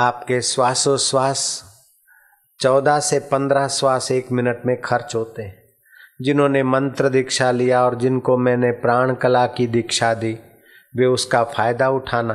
आपके श्वासोश्वास, चौदह से पंद्रह श्वास एक मिनट में खर्च होते हैं। जिन्होंने मंत्र दीक्षा लिया और जिनको मैंने प्राण कला की दीक्षा दी, वे उसका फ़ायदा उठाना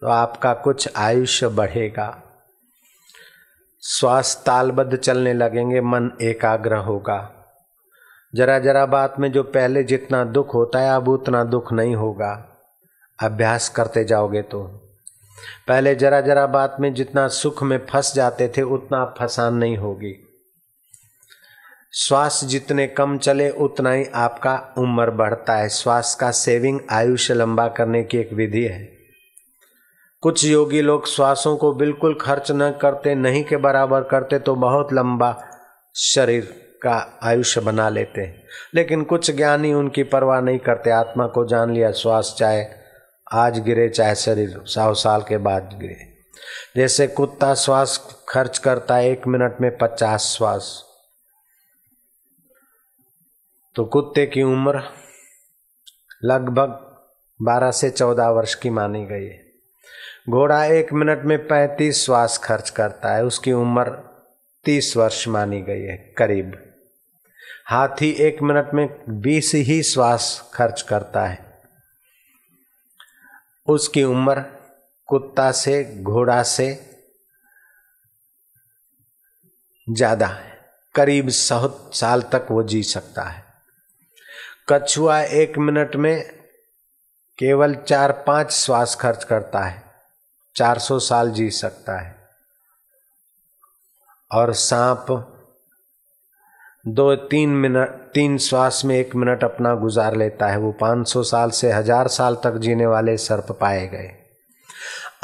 तो आपका कुछ आयुष्य बढ़ेगा। श्वास तालबद्ध चलने लगेंगे, मन एकाग्र होगा। जरा जरा बात में जो पहले जितना दुख होता है, अब उतना दुख नहीं होगा। अभ्यास करते जाओगे तो। पहले जरा जरा बात में जितना सुख में फंस जाते थे, उतना फसान नहीं होगी। श्वास जितने कम चले, उतना ही आपका उम्र बढ़ता है। श्वास का सेविंग आयुष्य लंबा करने की एक विधि है। कुछ योगी लोग श्वासों को बिल्कुल खर्च न करते, नहीं के बराबर करते तो बहुत लंबा शरीर का आयुष्य बना लेते हैं। लेकिन कुछ ज्ञानी उनकी परवाह नहीं करते। आत्मा को जान लिया, श्वास चाहे आज गिरे चाहे शरीर सौ साल के बाद गिरे। जैसे कुत्ता श्वास खर्च करता है, एक मिनट में पचास श्वास। तो कुत्ते की उम्र लगभग 12 से 14 वर्ष की मानी गई है। घोड़ा एक मिनट में 35 श्वास खर्च करता है, उसकी उम्र 30 वर्ष मानी गई है, करीब। हाथी एक मिनट में 20 ही श्वास खर्च करता है। उसकी उम्र कुत्ता से, घोड़ा से ज़्यादा है। करीब सौ साल तक वो जी सकता है। कछुआ एक मिनट में केवल चार पाँच श्वास खर्च करता है। चार सौ साल जी सकता है। और सांप दो, तीन मिनट, तीन श्वास में एक मिनट अपना गुजार लेता है। वो पाँच सौ साल से हज़ार साल तक जीने वाले सर्प पाए गए।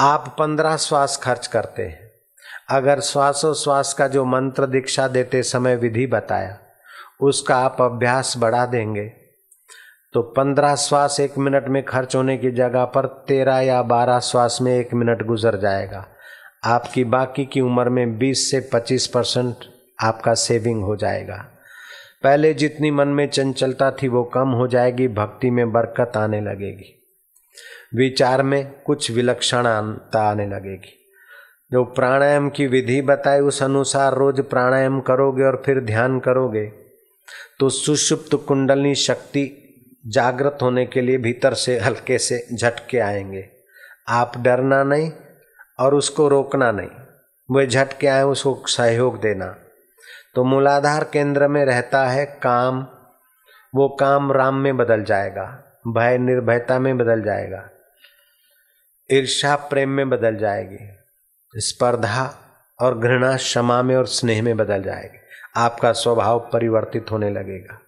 आप पंद्रह श्वास खर्च करते हैं। अगर श्वासोश्वास का जो मंत्र दीक्षा देते समय विधि बताया, उसका आप अभ्यास बढ़ा देंगे। तो पंद्रह श्वास एक मिनट में खर्च होने की जगह पर तेरह या बारह श्वास में एक मिनट गुजर जाएगा। आपकी बाकी की उम्र में बीस से पच्चीस परसेंट आपका सेविंग हो जाएगा। पहले जितनी मन में चंचलता थी वो कम हो जाएगी, भक्ति में बरकत आने लगेगी। विचार में कुछ विलक्षणता आने लगेगी। जो प्राणायाम की विधि बताए उस अनुसार रोज प्राणायाम करोगे और फिर ध्यान करोगे तो सुषुप्त कुंडलनी शक्ति जागृत होने के लिए भीतर से हल्के से झटके आएँगे। आप डरना नहीं और उसको रोकना नहीं। वह झटके आए, उसको सहयोग देना। तो मूलाधार केंद्र में रहता है काम। वो काम राम में बदल जाएगा, भय निर्भयता में बदल जाएगा ईर्षा प्रेम में बदल जाएगी, स्पर्धा और घृणा क्षमा में और स्नेह में बदल जाएगी। आपका स्वभाव परिवर्तित होने लगेगा।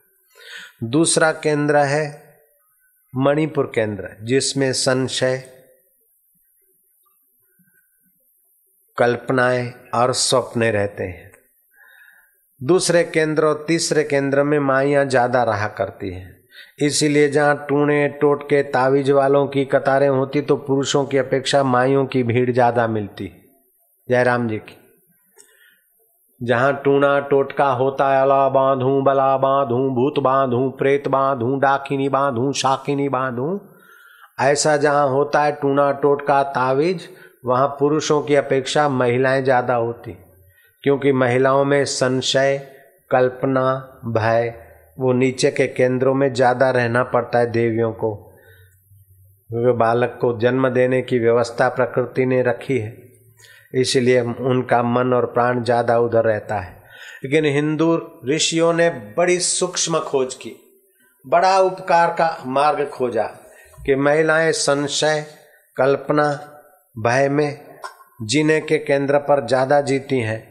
दूसरा केंद्र है मणिपुर केंद्र, जिसमें संशय, कल्पनाएँ और स्वप्ने रहते हैं। दूसरे केंद्र और तीसरे केंद्र में माइयाँ ज़्यादा रहा करती हैं। इसीलिए जहाँ टूणे, टोटके, तावीज वालों की कतारें होती तो पुरुषों की अपेक्षा माइयों की भीड़ ज़्यादा मिलती। जयराम जी की। जहाँ टूणा, टोटका होता अला बांधू, बला बांधू, भूत बांधू, प्रेत बांधू, डाकिनी बांधू, शाकिनी बांधू, ऐसा जहाँ होता है टूणा, टोटका, तावीज, वहाँ पुरुषों की अपेक्षा महिलाएँ ज़्यादा होती। क्योंकि महिलाओं में संशय, कल्पना, भय, वो नीचे के केंद्रों में ज़्यादा रहना पड़ता है देवियों को। क्योंकि बालक को जन्म देने की व्यवस्था प्रकृति ने रखी है, इसलिए उनका मन और प्राण ज़्यादा उधर रहता है। लेकिन हिंदू ऋषियों ने बड़ी सूक्ष्म खोज की, बड़ा उपकार का मार्ग खोजा कि महिलाएँ संशय, कल्पना, भय में जीने के केंद्र पर ज़्यादा जीती हैं।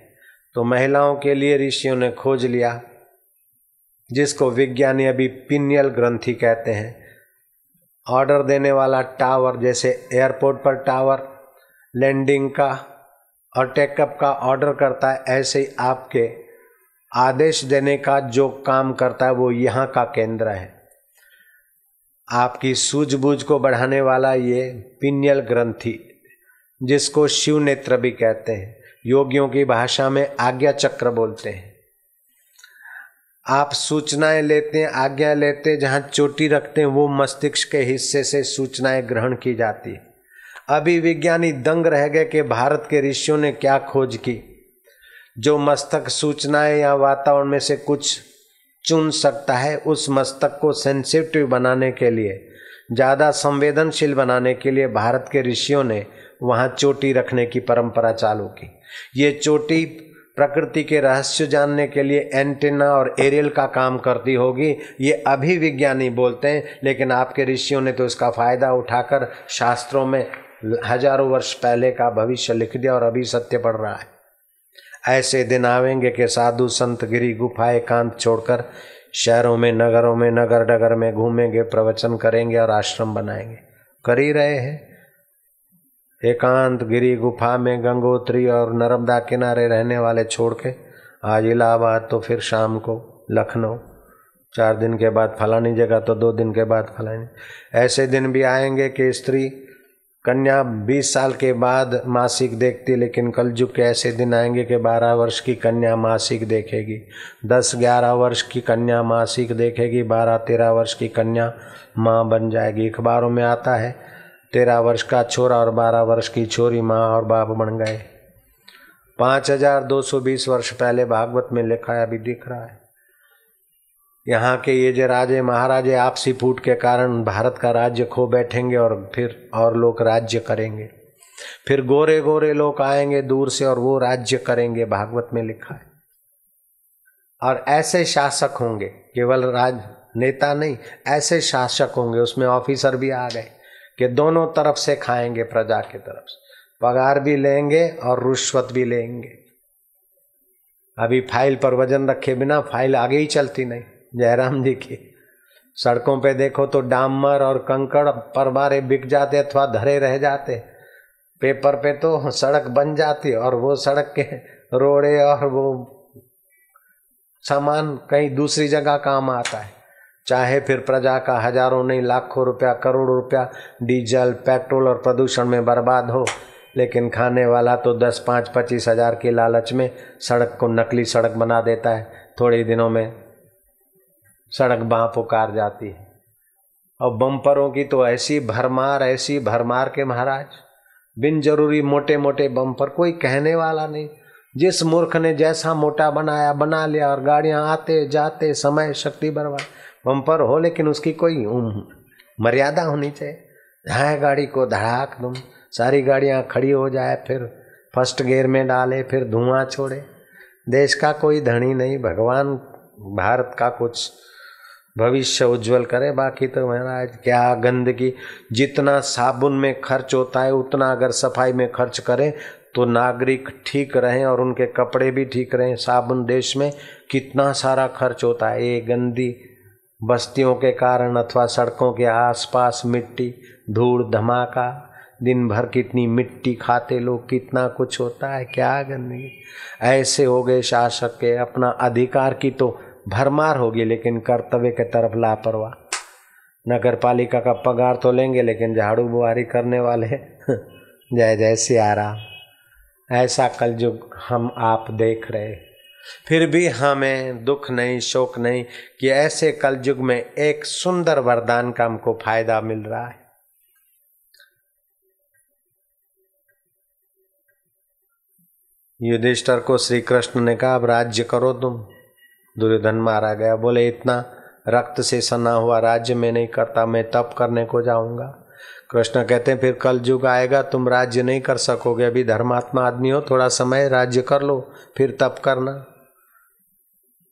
तो महिलाओं के लिए ऋषियों ने खोज लिया, जिसको विज्ञानी अभी पिनियल ग्रंथि कहते हैं। ऑर्डर देने वाला टावर, जैसे एयरपोर्ट पर टावर, लैंडिंग का और टेकअप का ऑर्डर करता है, ऐसे ही आपके आदेश देने का जो काम करता है, वो यहाँ का केंद्र है। आपकी सूझबूझ को बढ़ाने वाला ये पिनियल ग्रंथि, जिसको शिव नेत्र भी कहते हैं। योगियों की भाषा में आज्ञा चक्र बोलते हैं। आप सूचनाएँ लेते हैं, आज्ञा लेते हैं, जहाँ चोटी रखते हैं, वो मस्तिष्क के हिस्से से सूचनाएँ ग्रहण की जाती है। अभी विज्ञानी दंग रह गए कि भारत के ऋषियों ने क्या खोज की। जो मस्तक सूचनाएँ या वातावरण में से कुछ चुन सकता है, उस मस्तक को सेंसिटिव बनाने के लिए, ज़्यादा संवेदनशील बनाने के लिए भारत के ऋषियों ने वहाँ चोटी रखने की परंपरा चालू की। ये चोटी प्रकृति के रहस्य जानने के लिए एंटेना और एरियल का काम करती होगी। ये अभी विज्ञानी बोलते हैं, लेकिन आपके ऋषियों ने तो इसका फ़ायदा उठाकर शास्त्रों में हज़ारों वर्ष पहले का भविष्य लिख दिया और अभी सत्य पड़ रहा है। ऐसे दिन आवेंगे कि साधु संत गिरी गुफा एकांत छोड़कर शहरों में, नगरों में, नगर डगर में घूमेंगे, प्रवचन करेंगे और आश्रम बनाएँगे। कर ही रहे हैं। एकांत गिरी गुफा में गंगोत्री और नर्मदा किनारे रहने वाले छोड़ के आज इलाहाबाद तो फिर शाम को लखनऊ। चार दिन के बाद फलानी जगह तो दो दिन के बाद फलानी। ऐसे दिन भी आएँगे कि स्त्री कन्या बीस साल के बाद मासिक देखती, लेकिन कल कलयुग के ऐसे दिन आएँगे कि बारह वर्ष की कन्या मासिक देखेगी, दस ग्यारह वर्ष की कन्या मासिक देखेगी, बारह तेरह वर्ष की कन्या माँ बन जाएगी। अखबारों में आता है तेरह वर्ष का छोरा और बारह वर्ष की छोरी माँ और बाप बन गए। पाँच हज़ार दो सौ बीस वर्ष पहले भागवत में लिखा है, अभी दिख रहा है। यहाँ के ये जो राजे महाराजे आपसी फूट के कारण भारत का राज्य खो बैठेंगे और फिर और लोग राज्य करेंगे। फिर गोरे गोरे लोग आएँगे दूर से और वो राज्य करेंगे, भागवत में लिखा है। और ऐसे शासक होंगे, केवल राज नेता नहीं, ऐसे शासक होंगे, उसमें ऑफिसर भी आ गए। कि दोनों तरफ़ से खाएँगे प्रजा की तरफ़ से। पगार भी लेंगे और रुश्वत भी लेंगे। अभी फ़ाइल पर वज़न रखे बिना फ़ाइल आगे ही चलती नहीं, जयराम जी की। सड़कों पे देखो तो डामर और कंकड़ पर बारे बिक जाते अथवा धरे रह जाते। पेपर पे तो सड़क बन जाती और वो सड़क के रोड़े और वो सामान कहीं दूसरी जगह काम आता है। चाहे फिर प्रजा का हज़ारों नहीं, लाखों रुपया, करोड़ों रुपया, डीजल, पेट्रोल और प्रदूषण में बर्बाद हो। लेकिन खाने वाला तो दस, पाँच, पच्चीस हज़ार के लालच में सड़क को नकली सड़क बना देता है। थोड़े दिनों में सड़क बाँ पुकार जाती है। और बम्परों की तो ऐसी भरमार ऐसी भरमार के महाराज बिन ज़रूरी मोटे मोटे बम्पर कोई कहने वाला नहीं। जिस मूर्ख ने जैसा मोटा बनाया, बना लिया और गाड़ियाँ आते जाते समय शक्ति बर्बाद बम्पर हो, लेकिन उसकी कोई मर्यादा होनी चाहिए। है, गाड़ी को धड़ाक दूँ, सारी गाड़ियाँ खड़ी हो जाए, फिर फ़र्स्ट गियर में डाले, फिर धुआँ छोड़े। देश का कोई धनी नहीं, भगवान, भारत का कुछ भविष्य उज्जवल करे। बाकी तो महाराज, क्या गंदगी, जितना साबुन में खर्च होता है, उतना अगर सफ़ाई में खर्च करें तो नागरिक ठीक रहें और उनके कपड़े भी ठीक रहें। साबुन देश में कितना सारा खर्च होता है, ये गंदी बस्तियों के कारण अथवा सड़कों के आसपास मिट्टी, धूल, धमाका दिन भर कितनी मिट्टी खाते लोग, कितना कुछ होता है, क्या गंदगी। ऐसे हो गए शासक के, अपना अधिकार की तो भरमार होगी, लेकिन कर्तव्य के तरफ़ लापरवाह। नगर पालिका का पगार तो लेंगे, लेकिन झाड़ू बुआरी करने वाले जय जय सियाराम। ऐसा कल जो हम आप देख रहे फिर भी हमें दुख नहीं, शोक नहीं कि ऐसे कलयुग में एक सुंदर वरदान का हमको फ़ायदा मिल रहा है। युधिष्ठर को श्री कृष्ण ने कहा, अब राज्य करो तुम। दुर्योधन मारा गया, बोले, इतना रक्त से सना हुआ राज्य में नहीं करता, मैं तप करने को जाऊँगा। कृष्ण कहते हैं, फिर कल युग आएगा, तुम राज्य नहीं कर सकोगे। अभी धर्मात्मा आदमी हो, थोड़ा समय राज्य कर लो, फिर तप करना।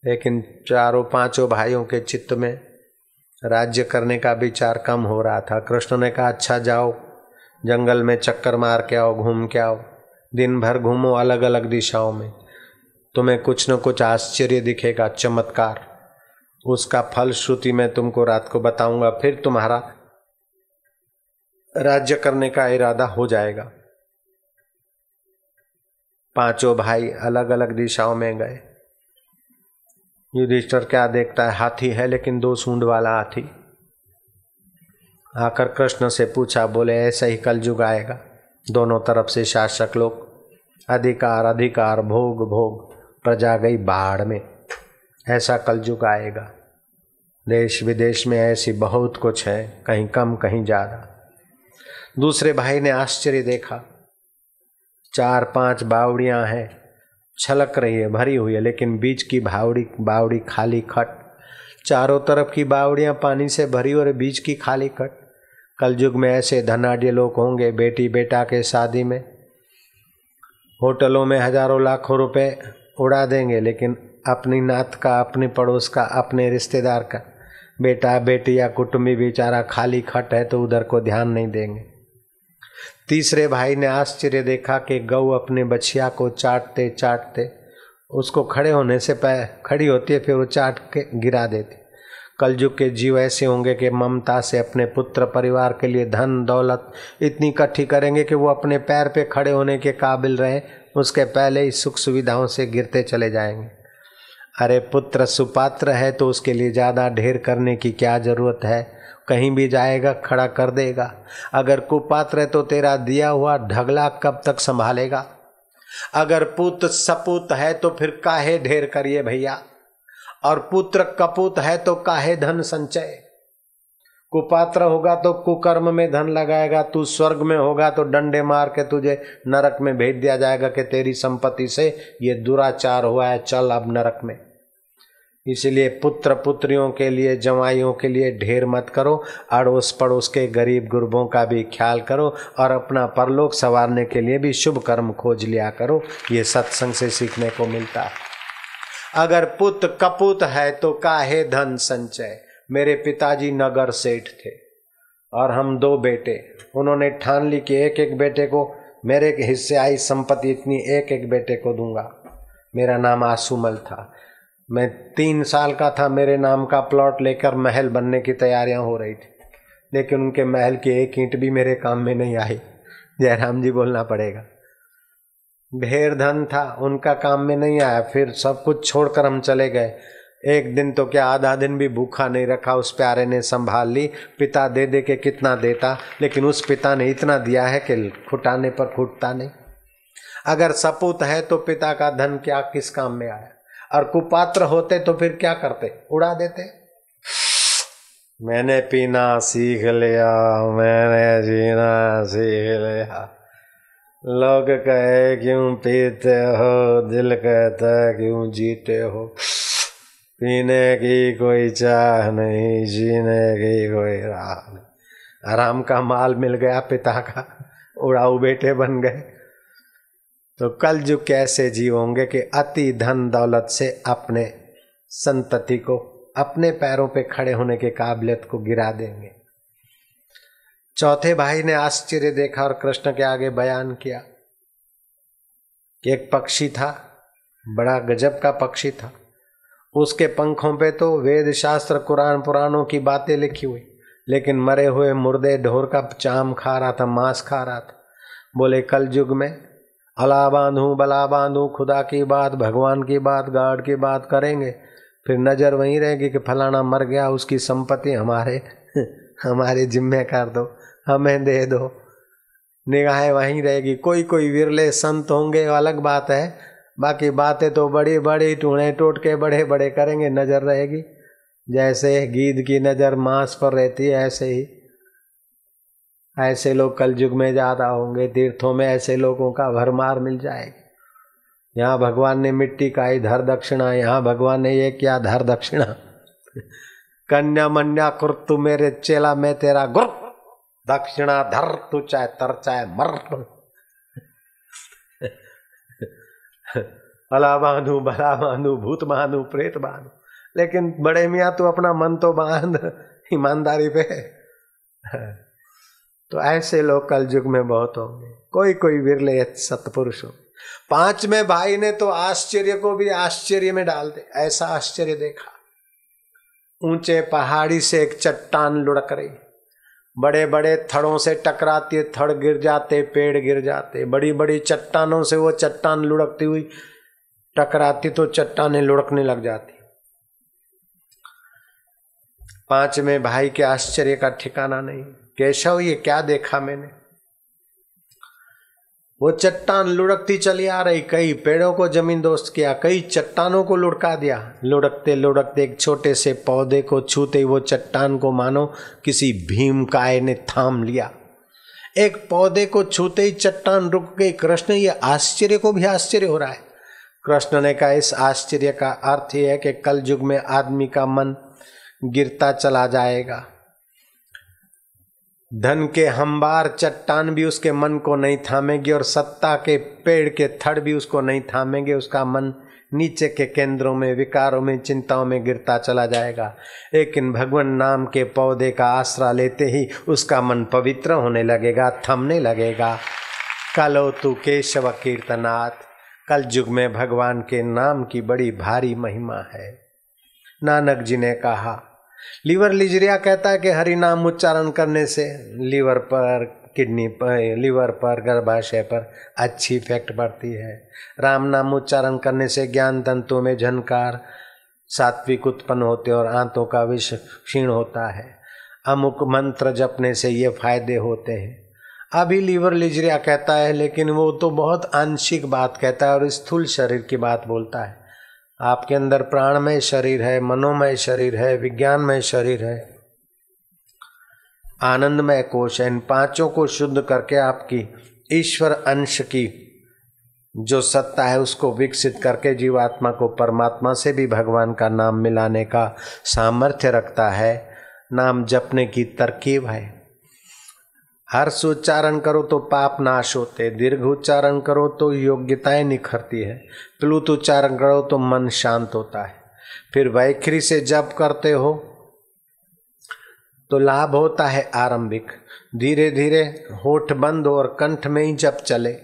लेकिन चारों पाँचों भाइयों के चित्त में राज्य करने का विचार कम हो रहा था। कृष्ण ने कहा अच्छा जाओ, जंगल में चक्कर मार के आओ, घूम के आओ। दिन भर घूमो अलग अलग दिशाओं में। तुम्हें कुछ न कुछ आश्चर्य दिखेगा, चमत्कार। उसका फल श्रुति मैं तुमको रात को बताऊँगा, फिर तुम्हारा राज्य करने का इरादा हो जाएगा। पाँचों भाई अलग अलग दिशाओं में गए। युधिष्ठर क्या देखता है? हाथी है, लेकिन दो सूंड वाला हाथी। आकर कृष्ण से पूछा, बोले, ऐसा ही कल युग आएगा। दोनों तरफ़ से शासक लोग, अधिकार अधिकार, भोग भोग, प्रजा गई बाढ़ में। ऐसा कलयुग आएगा। देश विदेश में ऐसी बहुत कुछ है, कहीं कम, कहीं ज़्यादा। दूसरे भाई ने आश्चर्य देखा। चार पाँच बावड़ियाँ हैं, छलक रही है, भरी हुई है, लेकिन बीच की भावड़ी, बावड़ी खाली खट। चारों तरफ़ की बावड़ियाँ पानी से भरी और बीच की खाली खट। कल युग में ऐसे धनाढ़ लोग होंगे बेटी बेटा के शादी में। होटलों में हज़ारों लाखों रुपए उड़ा देंगे, लेकिन अपनी नात का, अपने पड़ोस का, अपने रिश्तेदार का, बेटा बेटी या कुटुंबी बेचारा खाली खट है तो उधर को ध्यान नहीं देंगे। तीसरे भाई ने आश्चर्य देखा कि गऊ अपने बछिया को चाटते चाटते उसको खड़े होने से पह खड़ी होती है, फिर वो चाट के गिरा देती कलयुग के जीव ऐसे होंगे कि ममता से अपने पुत्र परिवार के लिए धन, दौलत इतनी इकट्ठी करेंगे कि वो अपने पैर पे खड़े होने के काबिल रहे, उसके पहले ही सुख सुविधाओं से गिरते चले जाएँगे। अरे पुत्र सुपात्र है तो उसके लिए ज़्यादा ढेर करने की क्या ज़रूरत है? कहीं भी जाएगा, खड़ा कर देगा। अगर कुपात्र है तो तेरा दिया हुआ ढगला कब तक संभालेगा? अगर पुत्र सपूत है तो फिर काहे ढेर करिए भैया? और पुत्र कपूत है तो काहे धन संचय? कुपात्र होगा तो कुकर्म में धन लगाएगा, तू स्वर्ग में होगा तो डंडे मार के तुझे नरक में भेज दिया जाएगा कि तेरी संपत्ति से ये दुराचार हुआ है, चल अब नरक में। इसलिए पुत्र पुत्रियों के लिए, जवाइयों के लिए ढेर मत करो, अड़ोस पड़ोस के गरीब गुरबों का भी ख्याल करो और अपना परलोक संवारने के लिए भी शुभ कर्म खोज लिया करो, ये सत्संग से सीखने को मिलता है। अगर पुत्र कपूत है तो काहे धन संचय? मेरे पिताजी नगर सेठ थे और हम दो बेटे। उन्होंने ठान ली कि एक एक बेटे को मेरे हिस्से आई संपत्ति इतनी एक एक बेटे को दूँगा। मेरा नाम आसुमल था। मैं तीन साल का था, मेरे नाम का प्लॉट लेकर महल बनने की तैयारियाँ हो रही थी। लेकिन उनके महल की एक ईंट भी मेरे काम में नहीं आई। जयराम जी बोलना पड़ेगा। ढेर धन था, उनका काम में नहीं आया। फिर सब कुछ छोड़कर हम चले गए। एक दिन तो क्या आधा दिन भी भूखा नहीं रखा, उस प्यारे ने संभाल ली। पिता दे दे के कितना देता, लेकिन उस पिता ने इतना दिया है कि खुटाने पर खुटता नहीं। अगर सपूत है तो पिता का धन क्या किस काम में आया? और कुपात्र होते तो फिर क्या करते? उड़ा देते? मैंने पीना सीख लिया, मैंने जीना सीख लिया। लोग कहे, क्यों पीते हो? दिल कहता क्यों जीते हो? पीने की कोई चाह नहीं, जीने की कोई राह नहीं। आराम का माल मिल गया पिता का, उड़ाऊ बेटे बन गए। तो कल जो कैसे जीव होंगे कि अति धन दौलत से अपने संतति को, अपने पैरों पे खड़े होने के काबिलियत को गिरा देंगे। चौथे भाई ने आश्चर्य देखा और कृष्ण के आगे बयान किया कि एक पक्षी था, बड़ा गजब का पक्षी था। उसके पंखों पे तो वेद शास्त्र कुरान पुराणों की बातें लिखी हुई, लेकिन मरे हुए मुर्दे ढोर का चाम खा रहा था, मांस खा रहा था। बोले कल युग में अला बांधू, बला बांधू, खुदा की बात, भगवान की बात, गाड की बात करेंगे, फिर नज़र वहीं रहेगी कि फलाना मर गया, उसकी संपत्ति हमारे हमारे जिम्मे कर दो, हमें दे दो। निगाहें वहीं रहेगी। कोई कोई विरले संत होंगे, अलग बात है बाकी बातें तो बड़ी बड़ी टूणे टूट के बड़े बड़े करेंगे, नज़र रहेगी। जैसे गीद की नज़र मांस पर रहती है, ऐसे ही। ऐसे लोग कल युग में ज़्यादा होंगे, तीर्थों में ऐसे लोगों का भरमार मिल जाएगी। यहाँ भगवान ने मिट्टी का ही धर दक्षिणा। यहाँ भगवान ने ये क्या, धर दक्षिणा। कन्या मन्या कुर, तू मेरे चेला, में तेरा गुर। दक्षिणा धर, तू चाहे तर चाहे मर। अला बांधू भला बांधू भूत बांधू प्रेत बांधू लेकिन बड़े मियाँ, तू अपना मन तो बाँध, ईमानदारी पे। तो ऐसे लोग कल युग में बहुत होंगे। कोई कोई विरले सतपुरुष हो पाँचवें भाई ने तो आश्चर्य को भी आश्चर्य में डाल दे। ऐसा आश्चर्य देखा। ऊँचे पहाड़ी से एक चट्टान लुढ़क रही। बड़े बड़े थड़ों से टकराती, थड़ गिर जाते, पेड़ गिर जाते। बड़ी बड़ी चट्टानों से वो चट्टान लुढ़कती हुई टकराती तो चट्टाने लुढ़कने लग जाती। पाँच में भाई के आश्चर्य का ठिकाना नहीं। केशव, ये क्या देखा मैंने? वो चट्टान लुढ़कती चली आ रही, कई पेड़ों को ज़मीन दोस्त किया, कई चट्टानों को लुढ़का दिया। लुढ़कते लुढ़कते एक छोटे से पौधे को छूते वो चट्टान को मानो किसी भीम काय ने थाम लिया। एक पौधे को छूते ही चट्टान रुक गई। कृष्ण, ये आश्चर्य को भी आश्चर्य हो रहा है। कृष्ण ने कहा, इस आश्चर्य का अर्थ यह है कि कल युग में आदमी का मन गिरता चला जाएगा। धन के हम्बार चट्टान भी उसके मन को नहीं थामेगी और सत्ता के पेड़ के थड़ भी उसको नहीं थामेंगे। उसका मन नीचे के केंद्रों में, विकारों में, चिंताओं में गिरता चला जाएगा। लेकिन भगवान नाम के पौधे का आसरा लेते ही उसका मन पवित्र होने लगेगा, थमने लगेगा। कलो तू केशव कीर्तनाथ, कल युग में भगवान के नाम की बड़ी भारी महिमा है। नानक जी ने कहा लीवर लिजरिया कहता है कि हरि नाम उच्चारण करने से लीवर पर किडनी पर लीवर पर, गर्भाशय पर अच्छी इफ़ेक्ट पड़ती है। राम नाम उच्चारण करने से ज्ञान तंतुओं में झनकार, सात्विक उत्पन्न होते और आंतों का विष क्षीण होता है। अमुक मंत्र जपने से ये फ़ायदे होते हैं। अभी लीवर लिजरिया कहता है, लेकिन वो तो बहुत आंशिक बात कहता है और स्थूल शरीर की बात बोलता है। आपके अंदर प्राणमय शरीर है, मनोमय शरीर है, विज्ञानमय शरीर है। आनंदमय कोश है। इन पाँचों को शुद्ध करके आपकी ईश्वर अंश की जो सत्ता है, उसको विकसित करके जीवात्मा को परमात्मा से भी भगवान का नाम मिलाने का सामर्थ्य रखता है। नाम जपने की तरकीब है। हर्ष उच्चारण करो तो पाप नाश होते, दीर्घ उच्चारण करो तो योग्यताएँ निखरती है, प्लुत उच्चारण करो तो मन शांत होता है। फिर वैखरी से जप करते हो तो लाभ होता है आरंभिक। धीरे धीरे होठ बंद और कंठ में ही जप चले,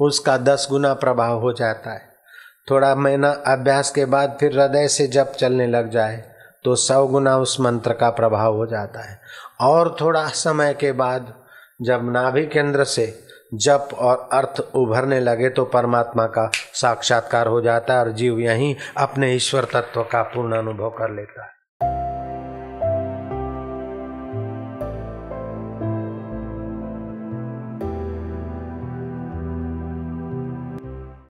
उसका दस गुना प्रभाव हो जाता है। थोड़ा महीना अभ्यास के बाद फिर हृदय से जप चलने लग जाए तो सौ गुना उस मंत्र का प्रभाव हो जाता है। और थोड़ा समय के बाद जब नाभि केंद्र से जप और अर्थ उभरने लगे तो परमात्मा का साक्षात्कार हो जाता है और जीव यहीं अपने ईश्वर तत्व का पूर्ण अनुभव कर लेता है।